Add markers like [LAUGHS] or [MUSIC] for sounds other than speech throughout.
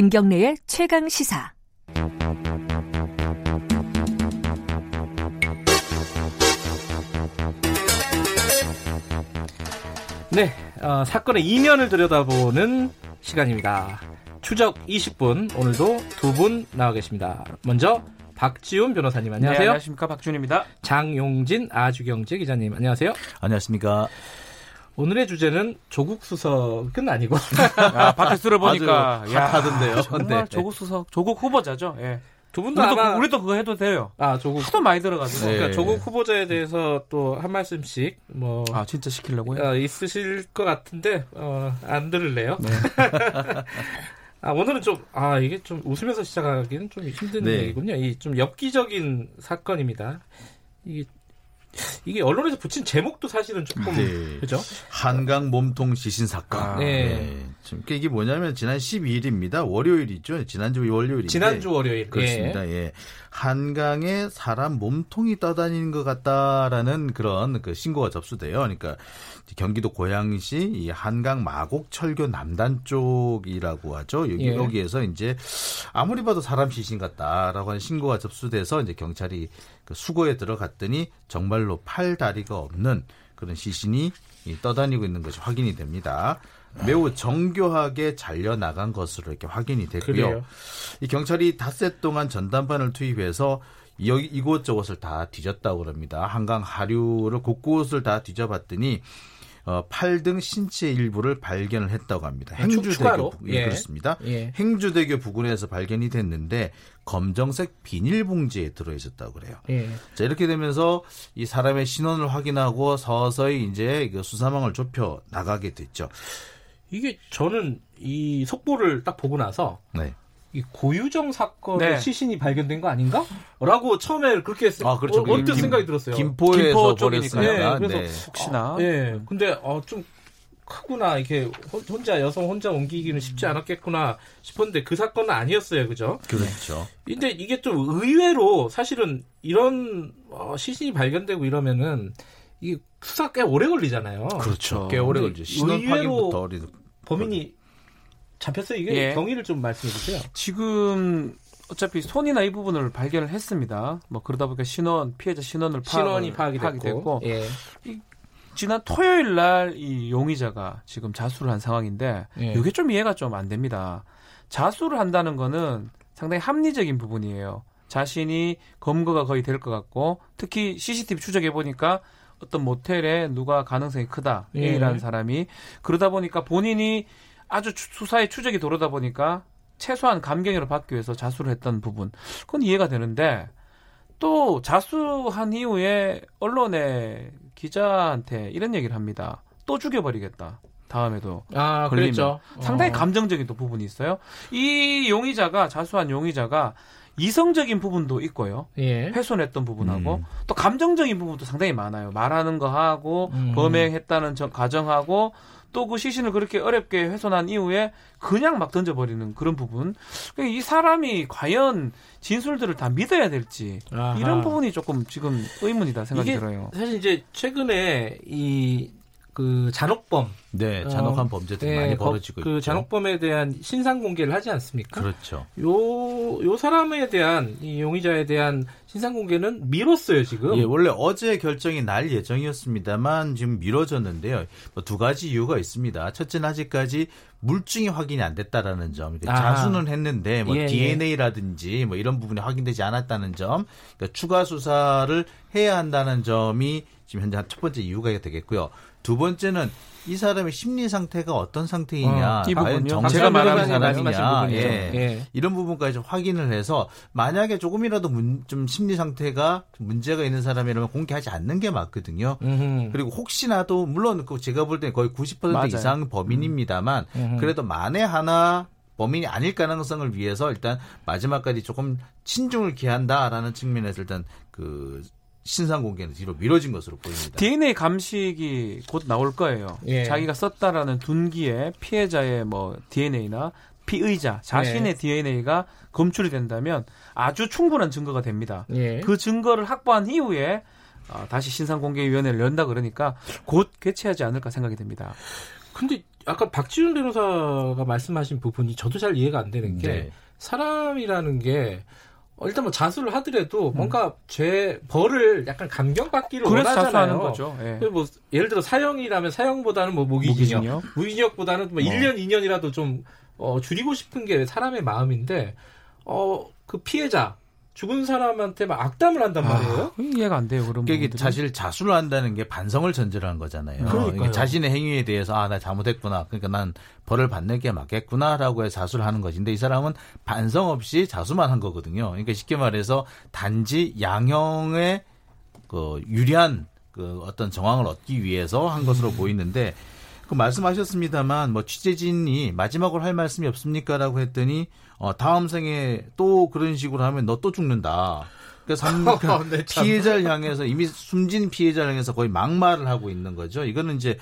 김경래의 최강 시사. 네, 어, 사건의 이면을 들여다보는 시간입니다. 추적 20분, 오늘도 두 분 나와 계십니다. 먼저 박지훈 변호사님 안녕하세요. 네, 안녕하십니까 박지훈입니다. 장용진 아주경제 기자님 안녕하세요. 안녕하십니까. 오늘의 주제는 조국 수석은 아니고 [LAUGHS] 아, 밖에 들어보니까 핫하던데요. 정말 네. 조국 수석, 조국 후보자죠. 예. 두 분도 우리도, 아마 우리도 그거 해도 돼요. 아 조국 하도 많이 들어가지고. 그러니까 네. 조국 후보자에 대해서 또 한 말씀씩 뭐 아 진짜 시키려고요? 어, 있으실 것 같은데 어, 안 들을래요. 네. [LAUGHS] 아 오늘은 좀 아 이게 좀 웃으면서 시작하기는 좀 힘든 네. 얘기군요. 이 좀 엽기적인 사건입니다. 이게 이게 언론에서 붙인 제목도 사실은 조금 네. 그죠? 한강 몸통 시신 사건. 아, 네. 지금 이게 뭐냐면 지난 12일입니다. 월요일이죠. 지난주 월요일인데. 지난주 월요일 그렇습니다. 예. 한강에 사람 몸통이 떠다니는 것 같다라는 그런 그 신고가 접수돼요. 그러니까 경기도 고양시 이 한강 마곡철교 남단 쪽이라고 하죠. 여기 예. 여기에서 이제 아무리 봐도 사람 시신 같다라고 하는 신고가 접수돼서 이제 경찰이 그 수거에 들어갔더니 정말 로 팔 다리가 없는 그런 시신이 이 떠다니고 있는 것이 확인이 됩니다. 매우 정교하게 잘려 나간 것으로 이렇게 확인이 됐고요. 그래요. 이 경찰이 닷새 동안 전담반을 투입해서 여기 이곳저곳을 다 뒤졌다고 그럽니다. 한강 하류를 곳곳을 다 뒤져봤더니 어, 팔 등 신체 일부를 발견을 했다고 합니다. 아, 추- 행주대교 추가로? 부- 예, 예. 그렇습니다. 예. 행주대교 부근에서 발견이 됐는데 검정색 비닐봉지에 들어 있었다고 그래요. 예. 자, 이렇게 되면서 이 사람의 신원을 확인하고 서서히 이제 그 수사망을 좁혀 나가게 됐죠. 이게 저는 이 속보를 딱 보고 나서 네. 이 고유정 사건의 네. 시신이 발견된 거 아닌가? 라고 처음에 그렇게 했, 아, 그렇죠. 어, 언뜻 김- 생각이 들었어요. 김포에서 김포 쪽이니까요. 버렸으니까. 네, 그래서 네. 혹시나 예. 근데 어, 좀 크구나. 이렇게 혼- 혼자 여성 혼자 옮기기는 쉽지 않았겠구나 싶었는데 그 사건은 아니었어요. 그죠? 그렇죠. 근데 이게 좀 의외로 사실은 이런 어, 시신이 발견되고 이러면은 이 수사 꽤 오래 걸리잖아요. 그렇죠. 꽤 오래 걸리죠. 신원 의외로 확인부터 어리 범인이 잡혔어요. 이게 예. 경위를 좀 말씀해 주세요. 지금 어차피 손이나 이 부분을 발견을 했습니다. 뭐 그러다 보니까 신원 피해자 신원을 신원이 파악을 파악이 됐고, 됐고 예. 지난 토요일 날 이 용의자가 지금 자수를 한 상황인데 예. 이게 좀 이해가 좀 안 됩니다. 자수를 한다는 거는 상당히 합리적인 부분이에요. 자신이 검거가 거의 될 것 같고 특히 CCTV 추적해 보니까 어떤 모텔에 누가 가능성이 크다 예. A라는 사람이 그러다 보니까 본인이 아주 추- 수사의 추적이 도르다 보니까 최소한 감경을 받기 위해서 자수를 했던 부분 그건 이해가 되는데 또 자수한 이후에 언론에 기자한테 이런 얘기를 합니다. 또 죽여버리겠다. 다음에도 아, 걸리면 그랬죠. 상당히 어. 감정적인 또 부분이 있어요. 이 용의자가 자수한 용의자가 이성적인 부분도 있고요. 예. 훼손했던 부분하고 음. 또 감정적인 부분도 상당히 많아요. 말하는 거 하고 음. 범행했다는 저- 가정하고 또 그 시신을 그렇게 어렵게 훼손한 이후에 그냥 막 던져버리는 그런 부분. 그러니까 이 사람이 과연 진술들을 다 믿어야 될지 아하. 이런 부분이 조금 지금 의문이다 생각이 들어요. 사실 이제 최근에 이 그 잔혹범 네, 잔혹한 어, 범죄들이 예, 많이 거- 벌어지고 그 있죠. 잔혹범에 대한 신상 공개를 하지 않습니까? 그렇죠. 요, 요 사람에 대한, 이 용의자에 대한 신상 공개는 미뤘어요, 지금. 예, 원래 어제 결정이 날 예정이었습니다만 지금 미뤄졌는데요. 뭐 두 가지 이유가 있습니다. 첫째는 아직까지 물증이 확인이 안 됐다라는 점. 이렇게 아하. 자수는 했는데 뭐 예, 예. DNA라든지 뭐 이런 부분이 확인되지 않았다는 점, 그러니까 추가 수사를 해야 한다는 점이 지금 현재 첫 번째 이유가 되겠고요. 두 번째는 이 사람의 심리 상태가 어떤 상태이냐, 어, 이 과연 제가 말하는 사람이냐. 예. 예. 이런 부분까지 좀 확인을 해서 만약에 조금이라도 문- 좀 심리 상태가 좀 문제가 있는 사람이라면 공개하지 않는 게 맞거든요. 음흠. 그리고 혹시나도 물론 그 제가 볼때 거의 90% 맞아요. 이상 범인입니다만 음흠. 그래도 만에 하나 범인이 아닐 가능성을 위해서 일단 마지막까지 조금 친중을 기한다라는 측면에서 일단 그 신상 공개는 뒤로 미뤄진 것으로 보입니다. DNA 감식이 곧 나올 거예요. 예. 자기가 썼다라는 둔기에 피해자의 뭐 DNA나 피의자 자신의 네. DNA가 검출이 된다면 아주 충분한 증거가 됩니다. 예. 그 증거를 확보한 이후에 어, 다시 신상공개위원회를 연다 그러니까 곧 개최하지 않을까 생각이 됩니다. 근데 아까 박지훈 변호사가 말씀하신 부분이 저도 잘 이해가 안 되는 게 네. 사람이라는 게 어, 일단 뭐 자수를 하더라도 뭔가 죄 벌을 약간 감경받기를 음. 원하잖아요. 자수하는 거죠. 예. 뭐 예를 들어 사형이라면 사형보다는 뭐 무기징역, 무기징역. 무기징역보다는 뭐 1년, 2년이라도 좀 어, 줄이고 싶은 게 사람의 마음인데 어, 그 피해자 죽은 사람한테 막 악담을 한단 말이에요. 아, 이해가 안 돼요. 그런 그게. 사실 자수를 한다는 게 반성을 전제로 한 거잖아요. 그러니까요. 자신의 행위에 대해서 아 나 잘못했구나. 그러니까 난 벌을 받는 게 맞겠구나라고 해서 자수를 하는 것인데 이 사람은 반성 없이 자수만 한 거거든요. 그러니까 쉽게 말해서 단지 양형의 그 유리한 그 어떤 정황을 얻기 위해서 한 것으로 보이는데 그 말씀하셨습니다만 뭐 취재진이 마지막으로 할 말씀이 없습니까라고 했더니 어 다음 생에 또 그런 식으로 하면 너 또 죽는다. 그러니까 삼- 그러니까 [LAUGHS] 네, 참. 피해자를 향해서 이미 숨진 피해자를 향해서 거의 막말을 하고 있는 거죠. 이거는 이제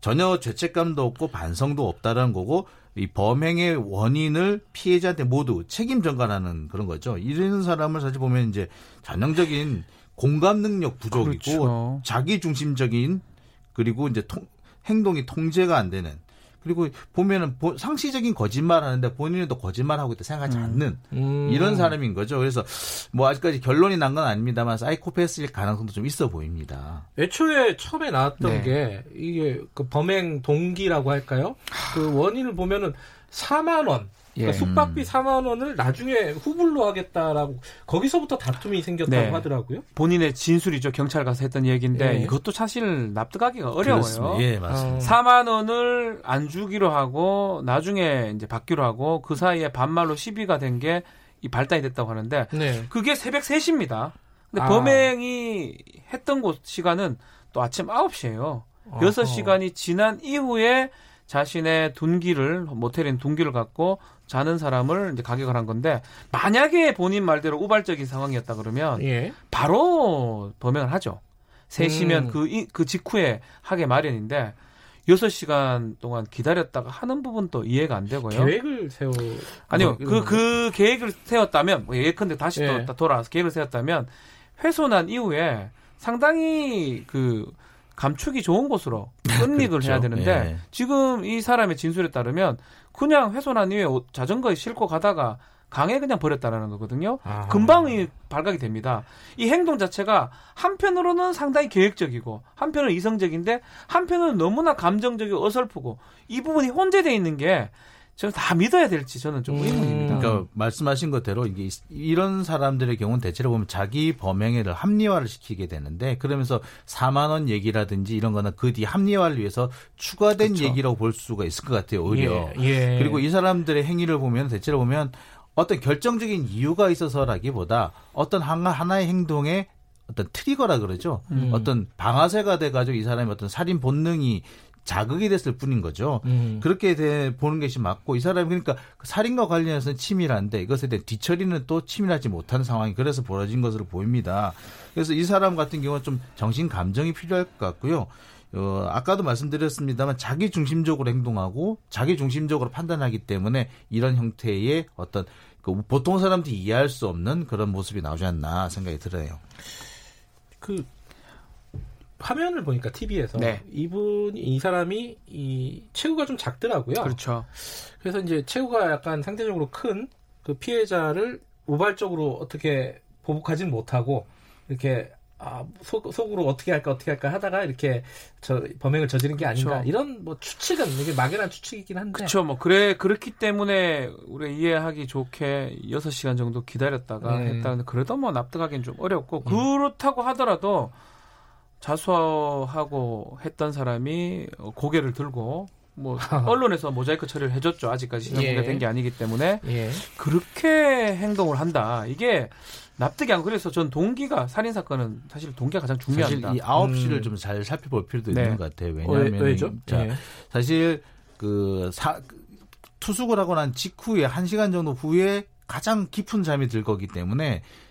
전혀 죄책감도 없고 반성도 없다라는 거고 이 범행의 원인을 피해자한테 모두 책임 전가하는 그런 거죠. 이런 사람을 사실 보면 이제 전형적인 공감 능력 부족이고 그렇죠. 자기 중심적인 그리고 이제 통- 행동이 통제가 안 되는 그리고 보면은 보- 상시적인 거짓말 하는데 본인은 또 거짓말하고 있다 생각하지 않는 음. 이런 사람인 거죠. 그래서 뭐 아직까지 결론이 난 건 아닙니다만 사이코패스일 가능성도 좀 있어 보입니다. 애초에 처음에 나왔던 네. 게 이게 그 범행 동기라고 할까요? 그 원인을 보면은 4만 원. 그러니까 예. 숙박비 4만 원을 나중에 후불로 하겠다라고 거기서부터 다툼이 생겼다고 네. 하더라고요. 본인의 진술이죠. 경찰 가서 했던 얘기인데 예. 이것도 사실 납득하기가 어려워요. 그렇습니다. 예, 맞습니다. 어. 4만 원을 안 주기로 하고 나중에 이제 받기로 하고 그 사이에 반말로 시비가 된 게 이 발단이 됐다고 하는데 네. 그게 새벽 3시입니다. 근데 아. 범행이 했던 곳 시간은 또 아침 9시예요. 6시간이 지난 이후에 자신의 둔기를 모텔인 둔기를 갖고 자는 사람을 이제 가격을 한 건데 만약에 본인 말대로 우발적인 상황이었다 그러면 예. 바로 범행을 하죠. 3시면 음. 그, 이- 그 직후에 하게 마련인데 6시간 동안 기다렸다가 하는 부분도 이해가 안 되고요. 계획을 세워 아니요. 뭐 이런 그, 거. 그 계획을 세웠다면, 뭐 예컨대 다시 예. 또 돌아와서 계획을 세웠다면, 훼손한 이후에 상당히 그 감축이 좋은 곳으로 끝닉을 해야 그렇죠. 되는데, 예. 지금 이 사람의 진술에 따르면, 그냥 훼손한 이후에 옷- 자전거에 싣고 가다가 강에 그냥 버렸다라는 거거든요. 아. 금방 이 발각이 됩니다. 이 행동 자체가 한편으로는 상당히 계획적이고 한편은 이성적인데 한편은 너무나 감정적이고 어설프고 이 부분이 혼재되어 있는 게 저는 다 믿어야 될지 저는 좀 음. 의문입니다. 그러니까 말씀하신 것대로 이게 이- 이런 사람들의 경우는 대체로 보면 자기 범행을 합리화를 시키게 되는데 그러면서 4만 원 얘기라든지 이런 거는 그 뒤 합리화를 위해서 추가된 그렇죠. 얘기라고 볼 수가 있을 것 같아요. 오히려. 예. 예. 그리고 이 사람들의 행위를 보면 대체로 보면 어떤 결정적인 이유가 있어서라기보다 어떤 하나, 하나의 행동에 어떤 트리거라 그러죠. 음. 어떤 방아쇠가 돼가지고 이 사람의 어떤 살인 본능이 자극이 됐을 뿐인 거죠. 음. 그렇게 돼 보는 것이 맞고 이 사람이 그러니까 그 살인과 관련해서는 치밀한데 이것에 대한 뒤처리는 또 치밀하지 못한 상황이 그래서 벌어진 것으로 보입니다. 그래서 이 사람 같은 경우는 좀 정신 감정이 필요할 것 같고요. 어, 아까도 말씀드렸습니다만 자기 중심적으로 행동하고 자기 중심적으로 판단하기 때문에 이런 형태의 어떤 그 보통 사람들이 이해할 수 없는 그런 모습이 나오지 않나 생각이 들어요. 그 화면을 보니까 TV에서 네. 이분이 이 사람이 이 체구가 좀 작더라고요. 그렇죠. 그래서 이제 체구가 약간 상대적으로 큰 그 피해자를 우발적으로 어떻게 보복하진 못하고 이렇게 아, 속, 속으로 어떻게 할까 어떻게 할까 하다가 이렇게 저 범행을 저지른 게 아닌가 그렇죠. 이런 뭐 추측은 이게 막연한 추측이긴 한데 그렇죠. 뭐 그래 그렇기 때문에 우리 이해하기 좋게 6시간 정도 기다렸다가 네. 했다는데 그래도 뭐 납득하기는 좀 어렵고 그렇다고 하더라도 자수하고 했던 사람이 어, 고개를 들고 뭐 [LAUGHS] 언론에서 모자이크 처리를 해줬죠. 아직까지 시정 예. 공개된 게 아니기 때문에 예. 그렇게 행동을 한다. 이게 납득이 안 그래서 전 동기가 살인 사건은 사실 동기가 가장 사실 중요합니다. 이 아홉 시를 음. 좀잘 살펴볼 필요도 네. 있는 것 같아요. 어, 왜, 왜냐하면 왜죠? 자, 예. 사실 그 사, 투숙을 하고 난 직후에 한 시간 정도 후에 가장 깊은 잠이 들 거기 때문에 어,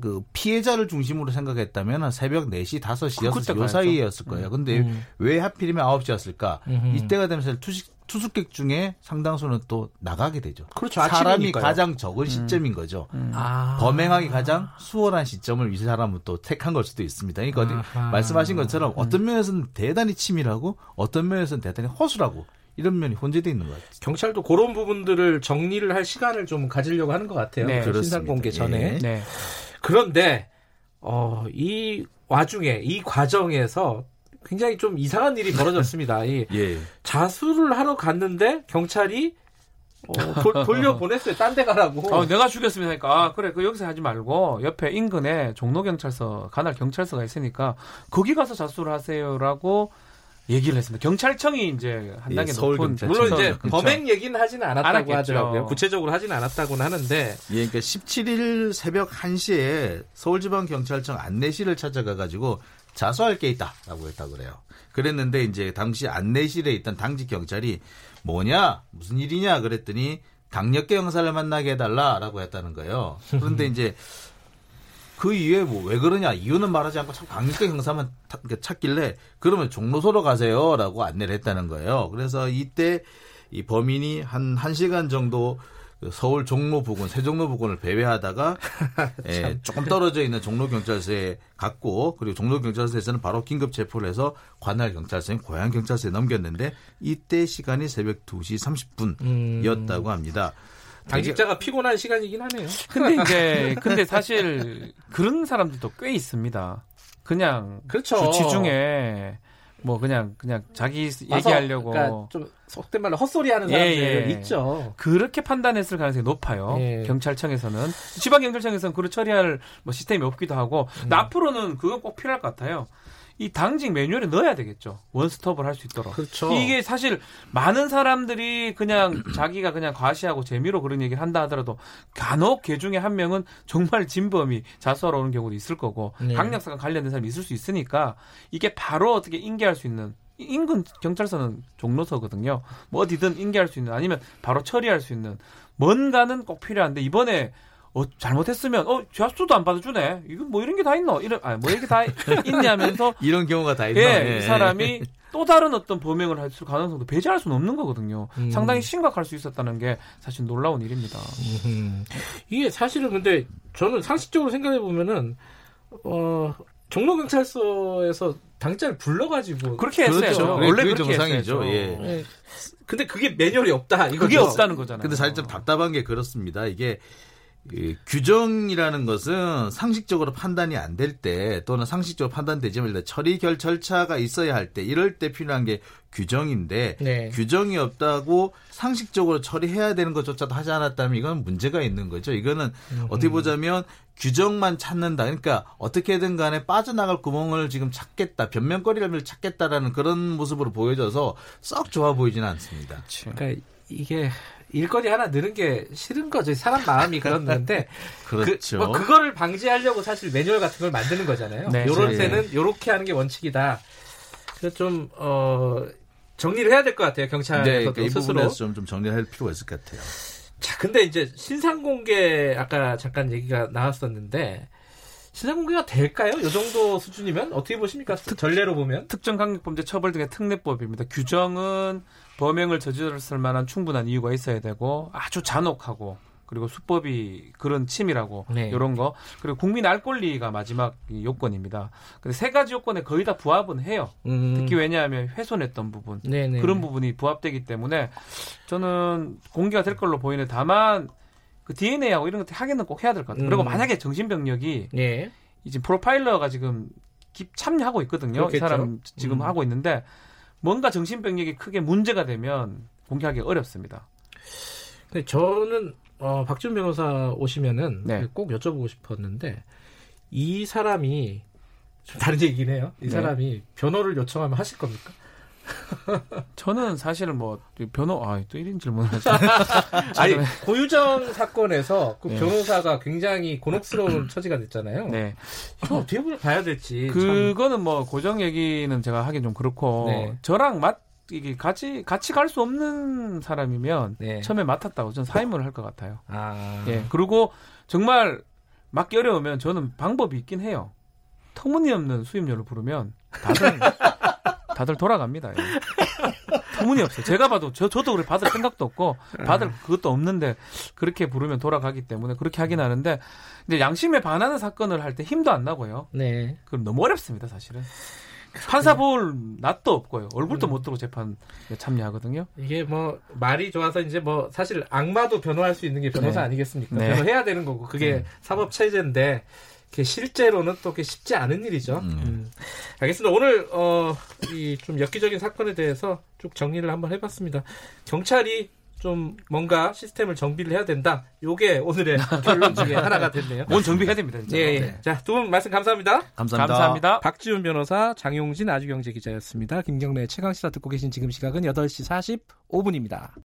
그 피해자를 중심으로 생각했다면 새벽 4시, 5시, 그- 그때 6시 요. 사이였을 거예요. 근데 음. 왜 하필이면 9시였을까? 음흠. 이때가 되면 사실 투식, 투숙객 중에 상당수는 또 나가게 되죠. 그렇죠. 사람이 아침이니까요. 가장 적은 시점인 거죠. 아. 범행하기 가장 수월한 시점을 이 사람은 또 택한 걸 수도 있습니다. 그러니까. 말씀하신 것처럼 어떤 면에서는 대단히 치밀하고 어떤 면에서는 대단히 허술하고 이런 면이 혼재돼 있는 것 같아요. 경찰도 그런 부분들을 정리를 할 시간을 좀 가지려고 하는 것 같아요. 네. 그 신상 공개. 전에. 예. 네. 그런데 어, 이 와중에 이 과정에서 굉장히 좀 이상한 일이 벌어졌습니다. 이 [LAUGHS] 예. 자수를 하러 갔는데 경찰이 어, 돌, [LAUGHS] 돌려 보냈어요. 딴 데 가라고. 어, 내가 죽였습니다. 하니까, 아, 그래, 그 여기서 하지 말고, 옆에 인근에 종로 경찰서, 관할 경찰서가 있으니까, 거기 가서 자수를 하세요라고 얘기를 했습니다. 경찰청이 이제 한 예, 단계 서울 높은 경찰청. 물론 이제 그쵸. 범행 얘기는 하지는 않았다고 알았겠죠. 하더라고요. 구체적으로 하지는 않았다고는 하는데 예, 그러니까 17일 새벽 1시에 서울지방경찰청 안내실을 찾아가 가지고 자수할 게 있다라고 했다고 그래요. 그랬는데 이제 당시 안내실에 있던 당직 경찰이 뭐냐 무슨 일이냐 그랬더니 강력계 형사를 만나게 해달라라고 했다는 거예요. 그런데 [LAUGHS] 이제 그 이유에 뭐 왜 그러냐 이유는 말하지 않고 참 강력계 형사만 찾길래 그러면 종로소로 가세요라고 안내를 했다는 거예요. 그래서 이때 이 범인이 한 1시간 정도 그 서울 종로 부근, 세종로 부근을 배회하다가 [LAUGHS] 예, 조금 떨어져 있는 종로 경찰서에 갔고 그리고 종로 경찰서에서는 바로 긴급 체포를 해서 관할 경찰서인 고양 경찰서에 넘겼는데 이때 시간이 새벽 2시 30분이었다고 합니다. 당직자가 피곤한 시간이긴 하네요. 근데 이제, [LAUGHS] 근데 사실, 그런 사람들도 꽤 있습니다. 그냥, 그렇죠. 주치 중에, 뭐, 그냥, 그냥 자기 와서 얘기하려고. 그러니까 좀 속된 말로 헛소리하는 예, 사람들 예. 있죠. 그렇게 판단했을 가능성이 높아요. 예. 경찰청에서는 지방 경찰청에서는 그걸 처리할 뭐 시스템이 없기도 하고 음. 앞으로는 그거 꼭 필요할 것 같아요. 이 당직 매뉴얼에 넣어야 되겠죠. 원스톱을 할 수 있도록. 그렇죠. 이게 사실 많은 사람들이 그냥 [CLEARS THROAT] 자기가 그냥 과시하고 재미로 그런 얘기를 한다 하더라도 간혹 개 중에 한 명은 정말 진범이 자수하러 오는 경우도 있을 거고 네. 강력사가 관련된 사람이 있을 수 있으니까 이게 바로 어떻게 인계할 수 있는 인근 경찰서는 종로서거든요. 뭐 어디든 인계할 수 있는 아니면 바로 처리할 수 있는 뭔가는 꼭 필요한데 이번에 어, 잘못했으면 어 자수도 안 받아주네. 이거 뭐 이런 게 다 있노? 이런 아뭐 이렇게 다 [LAUGHS] 있냐면서 [LAUGHS] 이런 경우가 다 있나? 예, 이 사람이 또 다른 어떤 범행을 할 가능성도 배제할 수는 없는 거거든요. 음. 상당히 심각할 수 있었다는 게 사실 놀라운 일입니다. 음. 이게 사실은 근데 저는 상식적으로 생각해 보면은 어 종로 경찰서에서 당자를 불러가지고 그렇게 그렇죠. 했어요. 그게- 원래 그게 정상이죠. 예. 예. 근데 그게 매뉴얼이 없다. 이거죠. 그게 없다는 거잖아요. 근데 사실 좀 답답한 게 그렇습니다. 이게 그 규정이라는 것은 상식적으로 판단이 안 될 때 또는 상식적으로 판단되지만 처리 결 절차가 있어야 할 때 이럴 때 필요한 게 규정인데 네. 규정이 없다고 상식적으로 처리해야 되는 것조차도 하지 않았다면 이건 문제가 있는 거죠. 이거는 어떻게 보자면 규정만 찾는다. 그러니까 어떻게든 간에 빠져나갈 구멍을 지금 찾겠다. 변명거리를 찾겠다라는 그런 모습으로 보여져서 썩 좋아 보이지는 않습니다. 그러니까 이게 일거리 하나 늘은 게 싫은 거죠. 사람 마음이 그런 건데 [LAUGHS] 그렇죠. 그, 뭐 그거를 방지하려고 사실 매뉴얼 같은 걸 만드는 거잖아요. 네. 요런 네. 때는 요렇게 하는 게 원칙이다. 그래서 좀 어, 정리를 해야 될 것 같아요. 네, 경찰에서도 그러니까 이 스스로. 부분에서 좀, 좀 정리할 필요가 있을 것 같아요. 자, 근데 이제 신상 공개 아까 잠깐 얘기가 나왔었는데 신상 공개가 될까요? 요 정도 수준이면 어떻게 보십니까? 전례로 보면 특정 강력범죄 처벌 등의 특례법입니다. 규정은 범행을 저질렀을 만한 충분한 이유가 있어야 되고 아주 잔혹하고 그리고 수법이 그런 침이라고 네. 이런 거 그리고 국민 알 권리가 마지막 이 요건입니다. 근데 세 가지 요건에 거의 다 부합은 해요. 음, 특히 왜냐하면 훼손했던 부분 네네. 그런 부분이 부합되기 때문에 저는 공개가 될 걸로 보이는 다만 그 DNA하고 이런 것들 확인은 꼭 해야 될 것 같아요. 그리고 음. 만약에 정신병력이 예. 이제 프로파일러가 지금 기- 참여하고 있거든요. 그렇겠죠. 이 사람 지금 음. 하고 있는데 뭔가 정신병력이 크게 문제가 되면 공개하기 어렵습니다. 근데 저는 어, 박준 변호사 오시면은 네. 꼭 여쭤보고 싶었는데 이 사람이 좀 다른 얘기긴 해요. 이 네. 사람이 변호를 요청하면 하실 겁니까? 저는 사실은 뭐 변호 아또 이런 질문을 하죠. 아니 고유정 사건에서 그 네. 변호사가 굉장히 곤혹스러운 [LAUGHS] 처지가 됐잖아요. 네. 이거 어떻게 봐야 될지 참. 그거는 뭐 고정 얘기는 제가 하긴 좀 그렇고 네. 저랑 맞 이게 같이 같이 갈 수 없는 사람이면 네. 처음에 맡았다고 저는 사임을 할 것 같아요. 아, 예. 그리고 정말 맡기 어려우면 저는 방법이 있긴 해요. 터무니없는 수임료를 부르면 다들 [LAUGHS] 다들 돌아갑니다. 예. 터무니없어요. 제가 봐도 저 저도 그래 받을 생각도 없고 받을 그것도 없는데 그렇게 부르면 돌아가기 때문에 그렇게 하긴 하는데 근데 양심에 반하는 사건을 할 때 힘도 안 나고요. 네. 그럼 너무 어렵습니다, 사실은. 판사 볼 낯도 없고요. 얼굴도 못 들고 재판 참여하거든요. 이게 뭐 말이 좋아서 이제 뭐 사실 악마도 변호할 수 있는 게 변호사 네. 아니겠습니까? 네. 변호해야 되는 거고 그게 사법 체제인데 그게 실제로는 또 그게 쉽지 않은 일이죠. 음. 음. 알겠습니다. 오늘 어, 이 좀 엽기적인 사건에 대해서 쭉 정리를 한번 해봤습니다. 경찰이 좀 뭔가 시스템을 정비를 해야 된다. 요게 오늘의 [LAUGHS] 결론 중에 하나가 됐네요. 뭔 정비해야 됩니다. 진짜. 예, 예. 자, 두 분 말씀 감사합니다. 감사합니다. 감사합니다. 박지훈 변호사, 장용진 아주경제 기자였습니다. 김경래 최강 시사 듣고 계신 지금 시각은 8시 45분입니다.